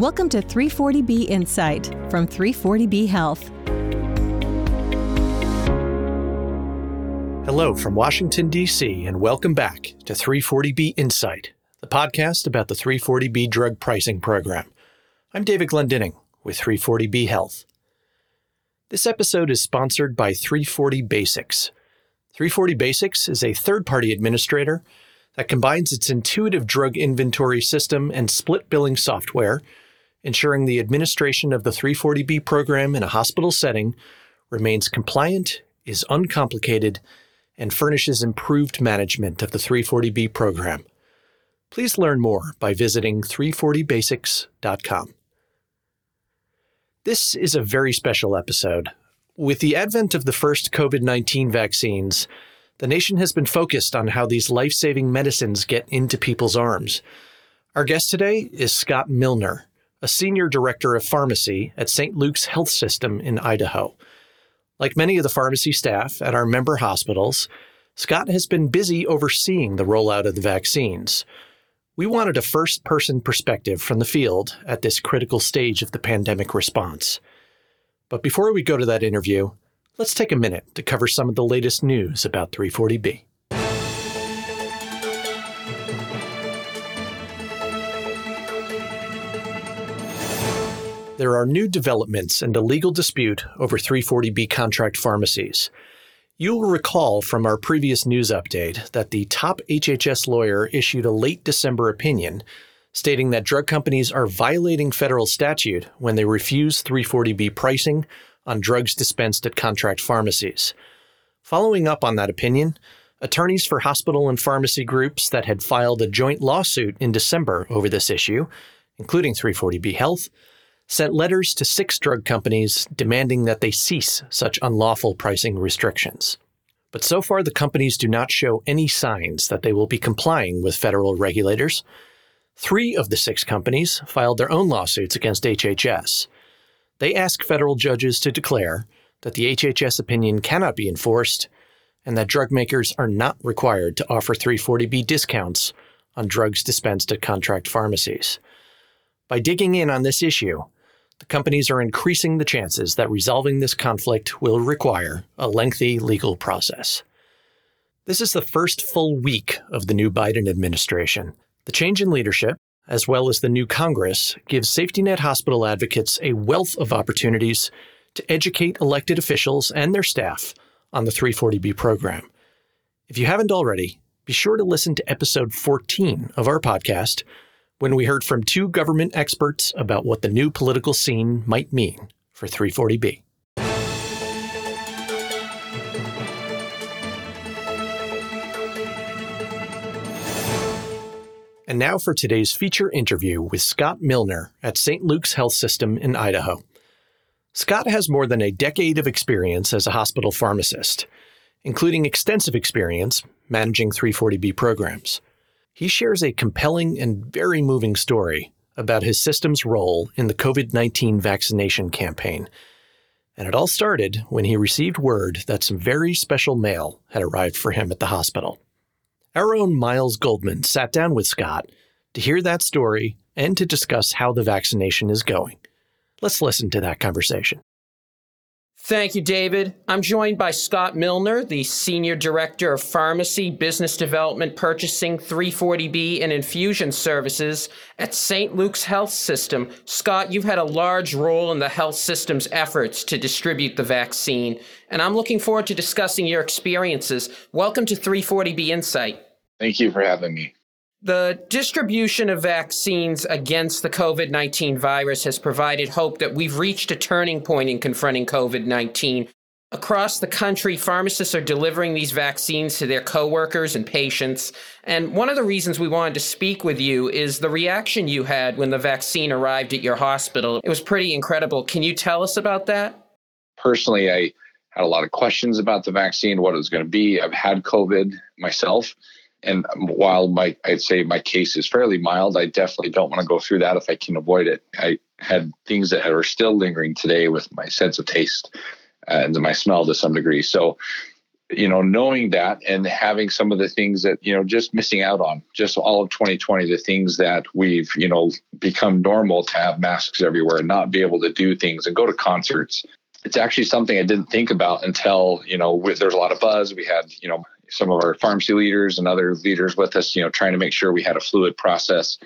Welcome to 340B Insight from 340B Health. Hello from Washington, D.C., and welcome back to 340B Insight, the podcast about the 340B drug pricing program. I'm David Glendinning with 340B Health. This episode is sponsored by 340 Basics. 340 Basics is a third party administrator that combines its intuitive drug inventory system and split billing software, ensuring the administration of the 340B program in a hospital setting remains compliant, is uncomplicated, and furnishes improved management of the 340B program. Please learn more by visiting 340basics.com. This is a very special episode. With the advent of the first COVID 19 vaccines, the nation has been focused on how these life saving medicines get into people's arms. Our guest today is Scott Milner, a senior director of pharmacy at St. Luke's Health System in Idaho. Like many of the pharmacy staff at our member hospitals, Scott has been busy overseeing the rollout of the vaccines. We wanted a first person perspective from the field at this critical stage of the pandemic response. But before we go to that interview, let's take a minute to cover some of the latest news about 340B. There are new developments in the legal dispute over 340B contract pharmacies. You'll recall from our previous news update that the top HHS lawyer issued a late December opinion stating that drug companies are violating federal statute when they refuse 340B pricing on drugs dispensed at contract pharmacies. Following up on that opinion, attorneys for hospital and pharmacy groups that had filed a joint lawsuit in December over this issue, including 340B Health, sent letters to six drug companies demanding that they cease such unlawful pricing restrictions. But so far, the companies do not show any signs that they will be complying with federal regulators. Three of the six companies filed their own lawsuits against HHS. They ask federal judges to declare that the HHS opinion cannot be enforced and that drug makers are not required to offer 340B discounts on drugs dispensed at contract pharmacies. By digging in on this issue, the companies are increasing the chances that resolving this conflict will require a lengthy legal process. This is the first full week of the new Biden administration. The change in leadership, as well as the new Congress, gives safety net hospital advocates a wealth of opportunities to educate elected officials and their staff on the 340B program. If you haven't already, be sure to listen to episode 14 of our podcast when we heard from two government experts about what the new political scene might mean for 340B. And now for today's feature interview with Scott Milner at St. Luke's Health System in Idaho. Scott has more than a decade of experience as a hospital pharmacist, including extensive experience managing 340B programs. He shares a compelling and very moving story about his system's role in the COVID 19 vaccination campaign. And it all started when he received word that some very special mail had arrived for him at the hospital. Our own Miles Goldman sat down with Scott to hear that story and to discuss how the vaccination is going. Let's listen to that conversation. Thank you, David. I'm joined by Scott Milner, the Senior Director of Pharmacy, Business Development, Purchasing, 340B, and Infusion Services at St. Luke's Health System. Scott, you've had a large role in the health system's efforts to distribute the vaccine, and I'm looking forward to discussing your experiences. Welcome to 340B Insight. Thank you for having me. The distribution of vaccines against the COVID 19 virus has provided hope that we've reached a turning point in confronting COVID 19. Across the country, pharmacists are delivering these vaccines to their coworkers and patients. And one of the reasons we wanted to speak with you is the reaction you had when the vaccine arrived at your hospital. It was pretty incredible. Can you tell us about that? Personally, I had a lot of questions about the vaccine, what it was going to be. I've had COVID myself. And while my I'd say my case is fairly mild, I definitely don't want to go through that if I can avoid it. I had things that are still lingering today with my sense of taste uh, and my smell to some degree. So you know, knowing that and having some of the things that, you know, just missing out on, just all of 2020, the things that we've, you know, become normal to have masks everywhere and not be able to do things and go to concerts. It's actually something I didn't think about until, you know, there's a lot of buzz. We had, you know, some of our pharmacy leaders and other leaders with us, you know, trying to make sure we had a fluid process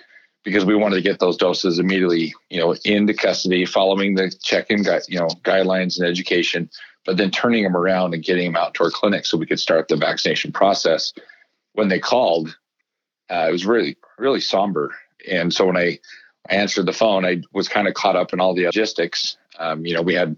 because we wanted to get those doses immediately, you know, into custody, following the check-in, you know, guidelines and education but then turning them around and getting them out to our clinic so we could start the vaccination process. When they called, uh, it was really, really somber. And so when I, I answered the phone, I was kind of caught up in all the logistics. Um, you know, we had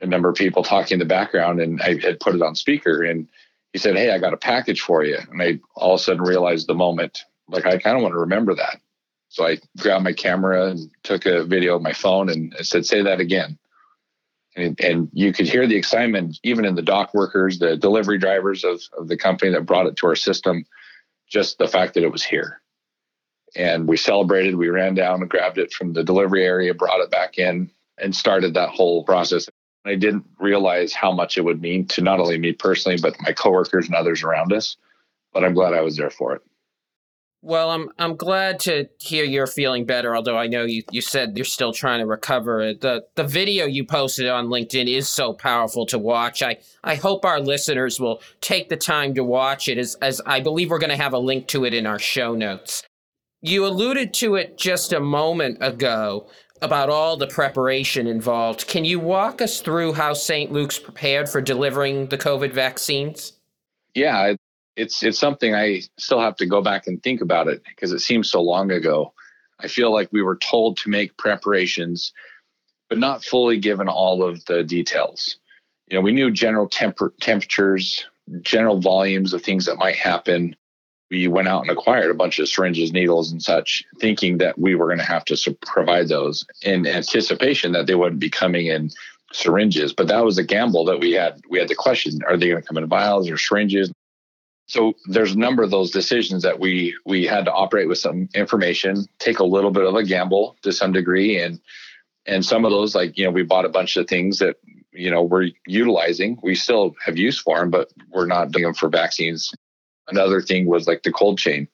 a number of people talking in the background, and I had put it on speaker. And he said, "Hey, I got a package for you." And I all of a sudden realized the moment, like I kind of want to remember that. So I grabbed my camera and took a video of my phone and I said, "Say that again." And, and, you could hear the excitement even in the dock workers, the delivery drivers of, of the company that brought it to our system, just the fact that it was here. And we celebrated, we ran down and grabbed it from the delivery area, brought it back in, and started that whole process. I didn't realize how much it would mean to not only me personally, but my coworkers and others around us. But I'm glad I was there for it. Well, I'm I'm glad to hear you're feeling better. Although I know you, you said you're still trying to recover. The the video you posted on LinkedIn is so powerful to watch. I I hope our listeners will take the time to watch it. As as I believe we're going to have a link to it in our show notes. You alluded to it just a moment ago about all the preparation involved. Can you walk us through how St. Luke's prepared for delivering the COVID vaccines? Yeah, it's it's something I still have to go back and think about it because it seems so long ago. I feel like we were told to make preparations, but not fully given all of the details. You know, we knew general temper- temperatures, general volumes of things that might happen. We went out and acquired a bunch of syringes, needles, and such, thinking that we were going to have to provide those in anticipation that they wouldn't be coming in syringes. But that was a gamble that we had. We had the question: Are they going to come in vials or syringes? so there's a number of those decisions that we we had to operate with some information take a little bit of a gamble to some degree and and some of those like you know we bought a bunch of things that you know we're utilizing we still have use for them but we're not doing them for vaccines another thing was like the cold chain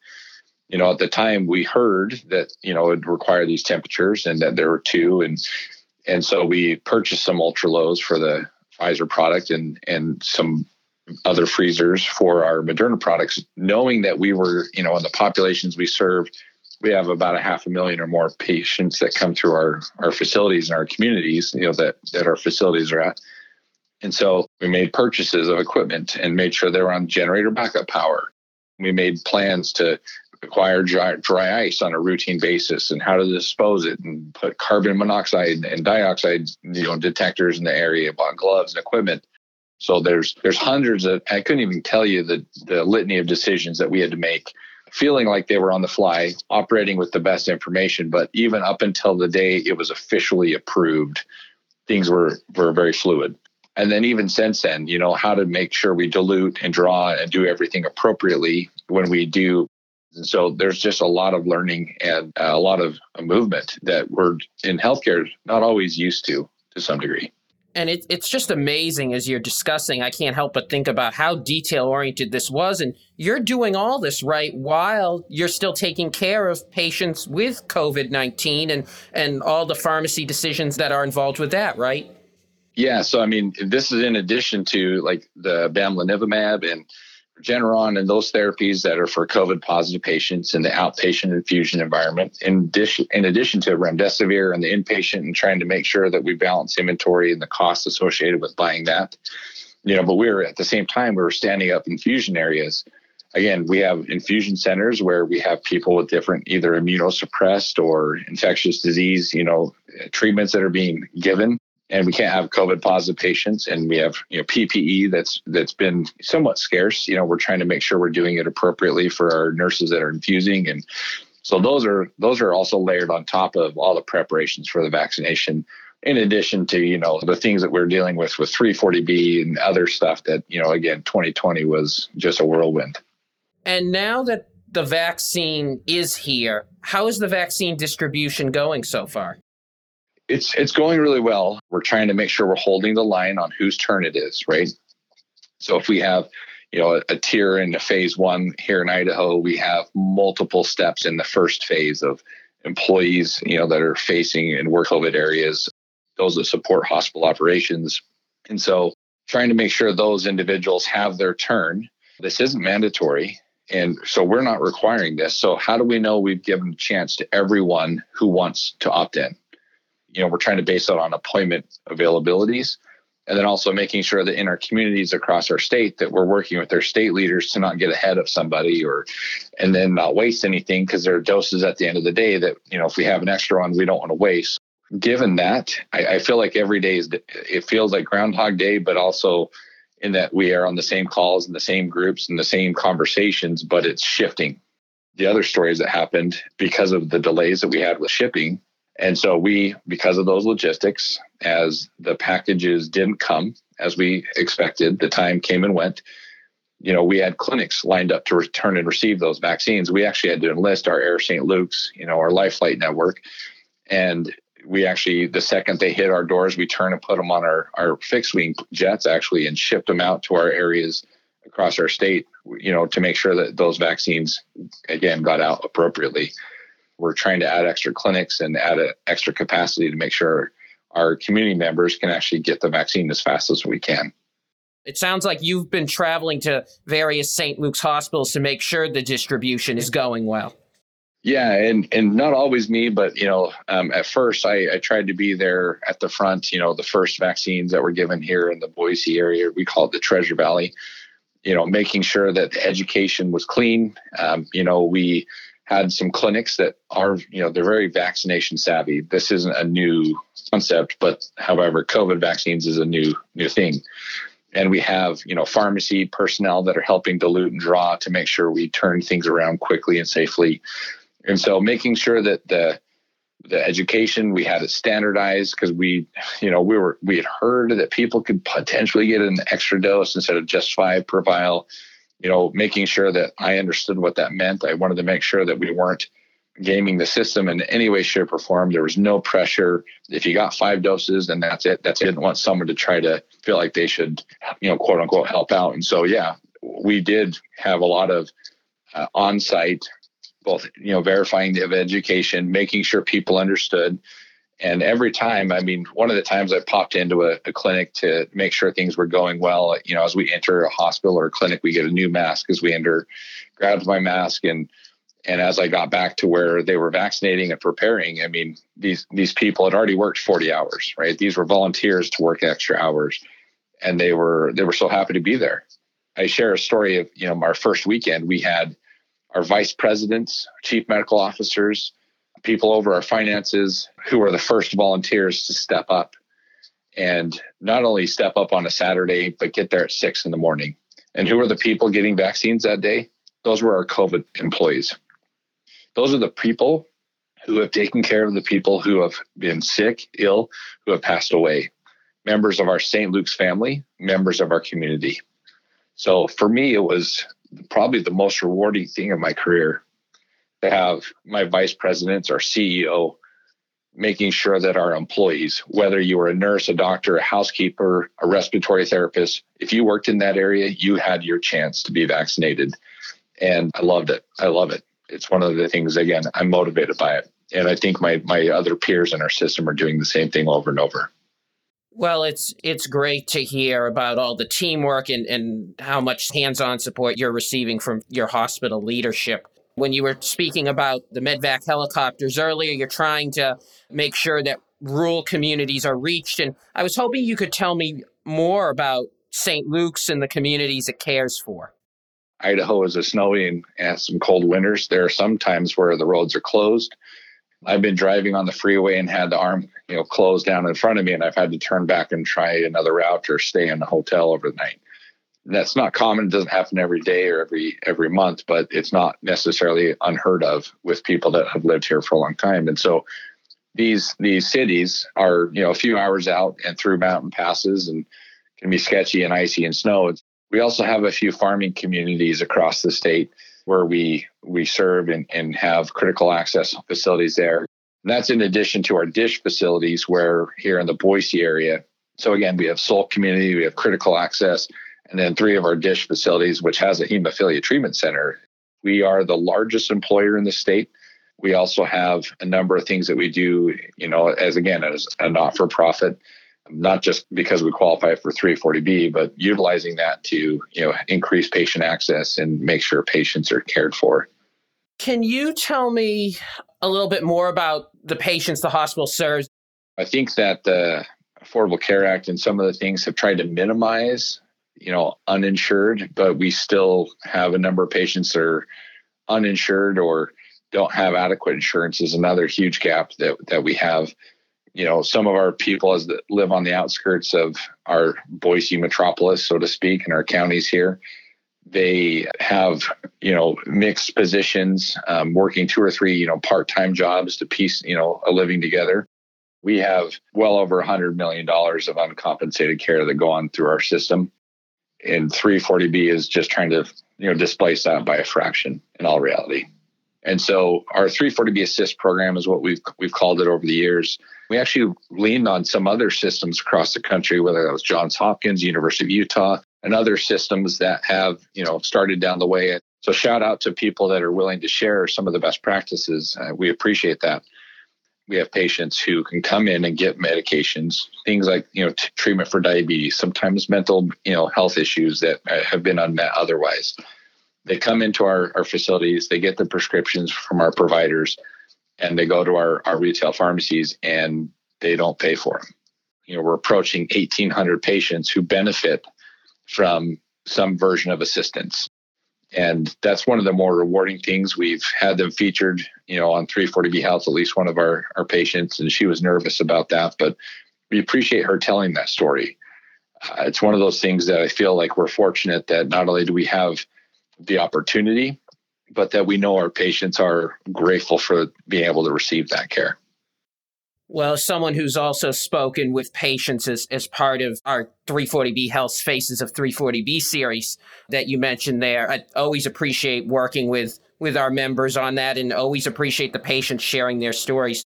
you know at the time we heard that you know it require these temperatures and that there were two and and so we purchased some ultra lows for the Pfizer product and and some other freezers for our Moderna products, knowing that we were, you know, in the populations we serve, we have about a half a million or more patients that come through our, our facilities and our communities, you know, that, that our facilities are at. And so we made purchases of equipment and made sure they were on generator backup power. We made plans to acquire dry, dry ice on a routine basis and how to dispose it and put carbon monoxide and dioxide you know detectors in the area bought gloves and equipment so there's there's hundreds of I couldn't even tell you the the litany of decisions that we had to make, feeling like they were on the fly, operating with the best information. But even up until the day it was officially approved, things were were very fluid. And then even since then, you know, how to make sure we dilute and draw and do everything appropriately when we do. And so there's just a lot of learning and a lot of movement that we're in healthcare not always used to to some degree and it, it's just amazing as you're discussing. I can't help but think about how detail oriented this was. And you're doing all this right while you're still taking care of patients with COVID 19 and, and all the pharmacy decisions that are involved with that, right? Yeah. So, I mean, this is in addition to like the bamlanivimab and Regeneron and those therapies that are for COVID positive patients in the outpatient infusion environment, in addition, in addition to remdesivir and the inpatient, and trying to make sure that we balance inventory and the costs associated with buying that. You know, but we are at the same time we were standing up infusion areas. Again, we have infusion centers where we have people with different either immunosuppressed or infectious disease, you know, treatments that are being given and we can't have COVID positive patients, and we have you know PPE that's that's been somewhat scarce. You know, we're trying to make sure we're doing it appropriately for our nurses that are infusing, and so those are those are also layered on top of all the preparations for the vaccination. In addition to you know the things that we're dealing with with 340B and other stuff that you know again 2020 was just a whirlwind. And now that the vaccine is here, how is the vaccine distribution going so far? It's it's going really well. We're trying to make sure we're holding the line on whose turn it is, right? So if we have you know, a, a tier in phase one here in Idaho, we have multiple steps in the first phase of employees, you know, that are facing and work COVID areas, those that support hospital operations. And so trying to make sure those individuals have their turn. This isn't mandatory. And so we're not requiring this. So how do we know we've given a chance to everyone who wants to opt in? You know, we're trying to base it on appointment availabilities and then also making sure that in our communities across our state that we're working with their state leaders to not get ahead of somebody or and then not waste anything because there are doses at the end of the day that you know if we have an extra one we don't want to waste. Given that I, I feel like every day is it feels like groundhog day but also in that we are on the same calls and the same groups and the same conversations but it's shifting. The other stories that happened because of the delays that we had with shipping and so we, because of those logistics, as the packages didn't come as we expected, the time came and went. You know, we had clinics lined up to return and receive those vaccines. We actually had to enlist our Air St. Luke's, you know, our Life Flight network. And we actually, the second they hit our doors, we turn and put them on our, our fixed wing jets actually and shipped them out to our areas across our state, you know, to make sure that those vaccines, again, got out appropriately we're trying to add extra clinics and add extra capacity to make sure our community members can actually get the vaccine as fast as we can. It sounds like you've been traveling to various St. Luke's hospitals to make sure the distribution is going well. Yeah, and and not always me, but you know, um, at first I, I tried to be there at the front. You know, the first vaccines that were given here in the Boise area, we call it the Treasure Valley. You know, making sure that the education was clean. Um, you know, we had some clinics that are, you know, they're very vaccination savvy. This isn't a new concept, but however, COVID vaccines is a new new thing. And we have, you know, pharmacy personnel that are helping dilute and draw to make sure we turn things around quickly and safely. And so making sure that the the education we had it standardized because we you know we were we had heard that people could potentially get an extra dose instead of just five per vial you know, making sure that I understood what that meant. I wanted to make sure that we weren't gaming the system in any way, shape, or form. There was no pressure. If you got five doses, then that's it. That's it. I didn't want someone to try to feel like they should, you know, quote unquote, help out. And so, yeah, we did have a lot of uh, on site, both, you know, verifying the education, making sure people understood and every time, I mean, one of the times I popped into a, a, clinic to make sure things were going well, you know, as we enter a hospital or a clinic, we get a new mask as we enter, grabbed my mask and and as I got back to where they were vaccinating and preparing, I mean, these these people had already worked 40 hours, right? These were volunteers to work extra hours. And they were they were so happy to be there. I share a story of, you know, our first weekend, we had our vice presidents, chief medical officers, people over our finances who are the first volunteers to step up and not only step up on a Saturday, but get there at six in the morning. And who are the people getting vaccines that day? Those were our COVID employees. Those are the people who have taken care of the people who have been sick, ill, who have passed away, members of our St. Luke's family, members of our community. So for me, it was probably the most rewarding thing of my career to have my vice presidents, our CEO, making sure that our employees, whether you were a nurse, a doctor, a housekeeper, a respiratory therapist, if you worked in that area, you had your chance to be vaccinated. And I loved it. I love it. It's one of the things, again, I'm motivated by it. And I think my, my other peers in our system are doing the same thing over and over. Well, it's it's great to hear about all the teamwork and, and how much hands-on support you're receiving from your hospital leadership. When you were speaking about the medvac helicopters earlier, you're trying to make sure that rural communities are reached. And I was hoping you could tell me more about St. Luke's and the communities it cares for. Idaho is a snowy and has some cold winters. There are some times where the roads are closed. I've been driving on the freeway and had the arm, you know, closed down in front of me, and I've had to turn back and try another route or stay in a hotel over the night that's not common. It doesn't happen every day or every every month, but it's not necessarily unheard of with people that have lived here for a long time. And so these these cities are you know a few hours out and through mountain passes and can be sketchy and icy and snow. We also have a few farming communities across the state where we we serve and, and have critical access facilities there. And that's in addition to our DSH facilities where here in the Boise area. So again, we have Sole community, we have critical access and then three of our DSH facilities, which has a hemophilia treatment center. We are the largest employer in the state. We also have a number of things that we do, you know, as again, as a not for profit, not just because we qualify for 340B, but utilizing that to, you know, increase patient access and make sure patients are cared for. Can you tell me a little bit more about the patients the hospital serves? I think that the Affordable Care Act and some of the things have tried to minimize, you know, uninsured, but we still have a number of patients that are uninsured or don't have adequate insurance is another huge gap that, that we have. You know, some of our people as that live on the outskirts of our Boise metropolis, so to speak, in our counties here, they have you know mixed positions, um, working two or three you know part-time jobs to piece you know a living together. We have well over a hundred million dollars of uncompensated care that go on through our system, and 340B is just trying to you know displace that by a fraction in all reality. And so our 340B assist program is what we've we've called it over the years. We actually leaned on some other systems across the country, whether that was Johns Hopkins, University of Utah, and other systems that have you know started down the way. So shout out to people that are willing to share some of the best practices. Uh, we appreciate that. We have patients who can come in and get medications, things like you know t- treatment for diabetes, sometimes mental you know health issues that uh, have been unmet otherwise they come into our, our facilities, they get the prescriptions from our providers, and they go to our, our retail pharmacies and they don't pay for them. You know, we're approaching 1,800 patients who benefit from some version of assistance. And that's one of the more rewarding things. We've had them featured, you know, on 340B Health, at least one of our, our patients, and she was nervous about that. But we appreciate her telling that story. Uh, it's one of those things that I feel like we're fortunate that not only do we have the opportunity, but that we know our patients are grateful for being able to receive that care. Well, someone who's also spoken with patients as, as part of our 340B Health Faces of 340B series that you mentioned there, I always appreciate working with, with our members on that and always appreciate the patients sharing their stories.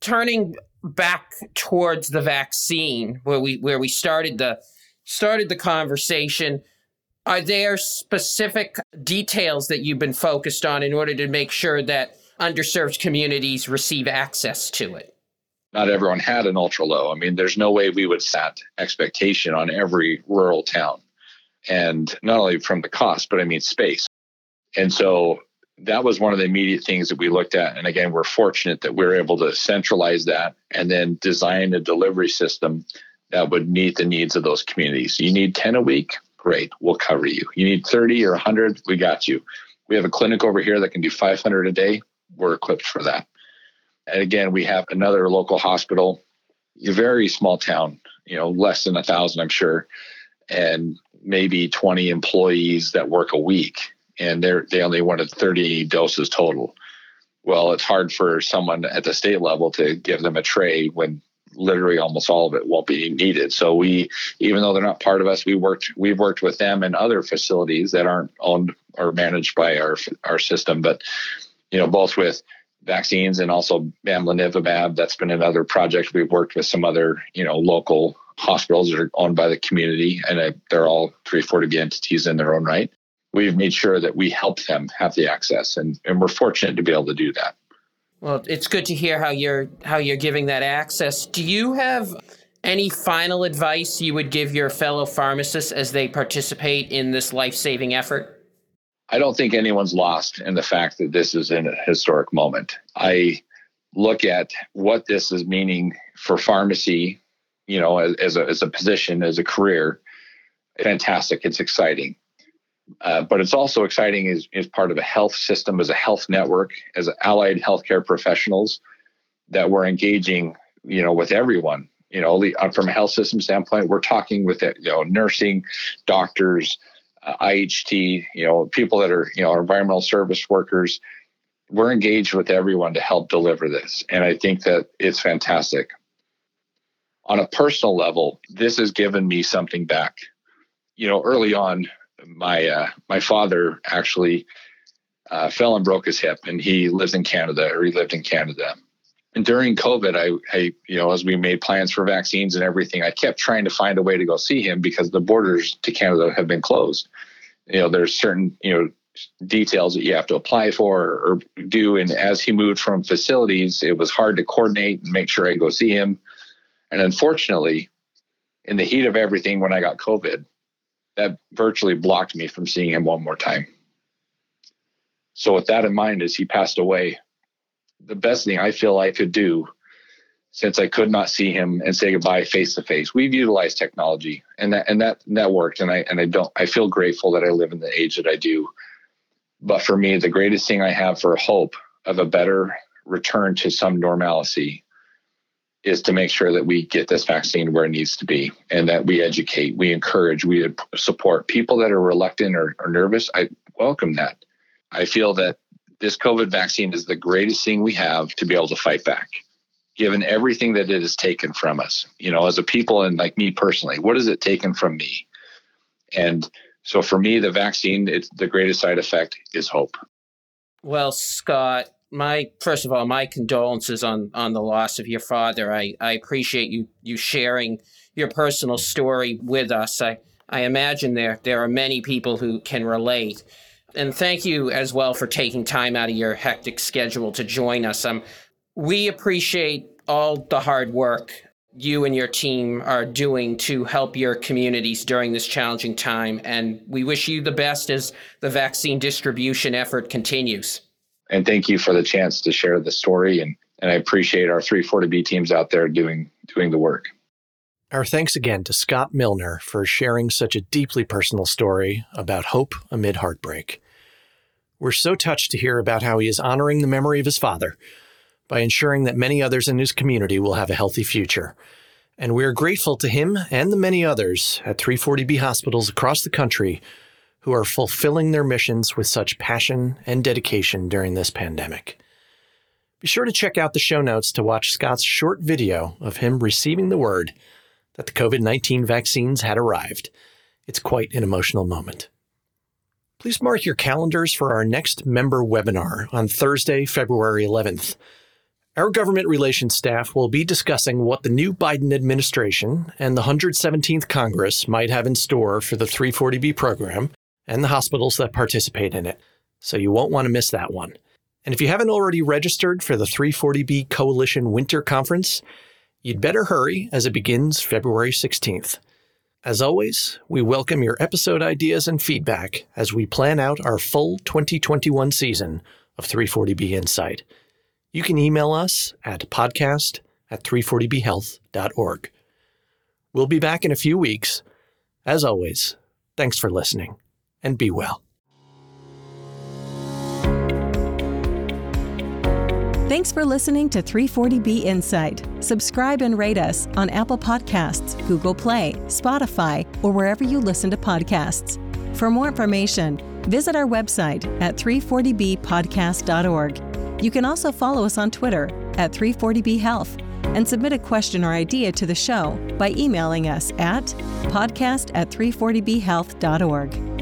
Turning back towards the vaccine, where we where we started the started the conversation, are there specific details that you've been focused on in order to make sure that underserved communities receive access to it? Not everyone had an ultra low. I mean, there's no way we would set expectation on every rural town. And not only from the cost, but I mean space. And so that was one of the immediate things that we looked at. And again, we're fortunate that we we're able to centralize that and then design a delivery system that would meet the needs of those communities. You need 10 a week, Great, we'll cover you. You need 30 or 100, we got you. We have a clinic over here that can do 500 a day. We're equipped for that. And again, we have another local hospital, a very small town, you know, less than a thousand, I'm sure, and maybe 20 employees that work a week, and they they only wanted 30 doses total. Well, it's hard for someone at the state level to give them a tray when literally almost all of it won't be needed. So we, even though they're not part of us, we worked we've worked with them and other facilities that aren't owned or managed by our our system, but you know both with vaccines and also bamlanivimab. That's been another project we've worked with some other you know local hospitals that are owned by the community, and they're all 340B entities in their own right. We've made sure that we help them have the access, and, and we're fortunate to be able to do that. Well, it's good to hear how you're how you're giving that access. Do you have any final advice you would give your fellow pharmacists as they participate in this life-saving effort? I don't think anyone's lost in the fact that this is a historic moment. I look at what this is meaning for pharmacy, you know, as, as a as a position, as a career. Fantastic. It's exciting. Uh, but it's also exciting as, as part of a health system, as a health network, as allied healthcare professionals that we're engaging, you know, with everyone. You know, uh, from a health system standpoint, we're talking with you know nursing, doctors, uh, IHT, you know, people that are you know environmental service workers. We're engaged with everyone to help deliver this, and I think that it's fantastic. On a personal level, this has given me something back. You know, early on, my uh, my father actually uh, fell and broke his hip, and he lives in Canada, or he lived in Canada. And during COVID, I, I, you know, as we made plans for vaccines and everything, I kept trying to find a way to go see him because the borders to Canada have been closed. You know, there's certain, you know, details that you have to apply for or do. And as he moved from facilities, it was hard to coordinate and make sure I go see him. And unfortunately, in the heat of everything, when I got COVID, that virtually blocked me from seeing him one more time. So, with that in mind, as he passed away, the best thing I feel I could do, since I could not see him and say goodbye face to face, we've utilized technology, and that and that that worked. And I and I don't I feel grateful that I live in the age that I do. But for me, the greatest thing I have for hope of a better return to some normalcy is to make sure that we get this vaccine where it needs to be and that we educate, we encourage, we support people that are reluctant or, or nervous. I welcome that. I feel that this COVID vaccine is the greatest thing we have to be able to fight back, given everything that it has taken from us. You know, as a people and like me personally, what has it taken from me? And so for me, the vaccine, it's the greatest side effect is hope. Well, Scott, my first of all, my condolences on on the loss of your father. I, I appreciate you you sharing your personal story with us. I, I imagine there there are many people who can relate. And thank you as well for taking time out of your hectic schedule to join us. Um, we appreciate all the hard work you and your team are doing to help your communities during this challenging time. And we wish you the best as the vaccine distribution effort continues and thank you for the chance to share the story. And, and I appreciate our 340B teams out there doing, doing the work. Our thanks again to Scott Milner for sharing such a deeply personal story about hope amid heartbreak. We're so touched to hear about how he is honoring the memory of his father by ensuring that many others in his community will have a healthy future. And we are grateful to him and the many others at 340B hospitals across the country who are fulfilling their missions with such passion and dedication during this pandemic. Be sure to check out the show notes to watch Scott's short video of him receiving the word that the COVID 19 vaccines had arrived. It's quite an emotional moment. Please mark your calendars for our next member webinar on Thursday, February 11th. Our government relations staff will be discussing what the new Biden administration and the 117th Congress might have in store for the 340B program and the hospitals that participate in it, so you won't want to miss that one. And if you haven't already registered for the 340B Coalition Winter Conference, you'd better hurry as it begins February 16th. As always, we welcome your episode ideas and feedback as we plan out our full 2021 season of 340B Insight. You can email us at podcast at 340bhealth.org. We'll be back in a few weeks. As always, thanks for listening and be well. Thanks for listening to 340B Insight. Subscribe and rate us on Apple Podcasts, Google Play, Spotify, or wherever you listen to podcasts. For more information, visit our website at 340bpodcast.org. You can also follow us on Twitter at 340B Health and submit a question or idea to the show by emailing us at podcast at 340bhealth.org.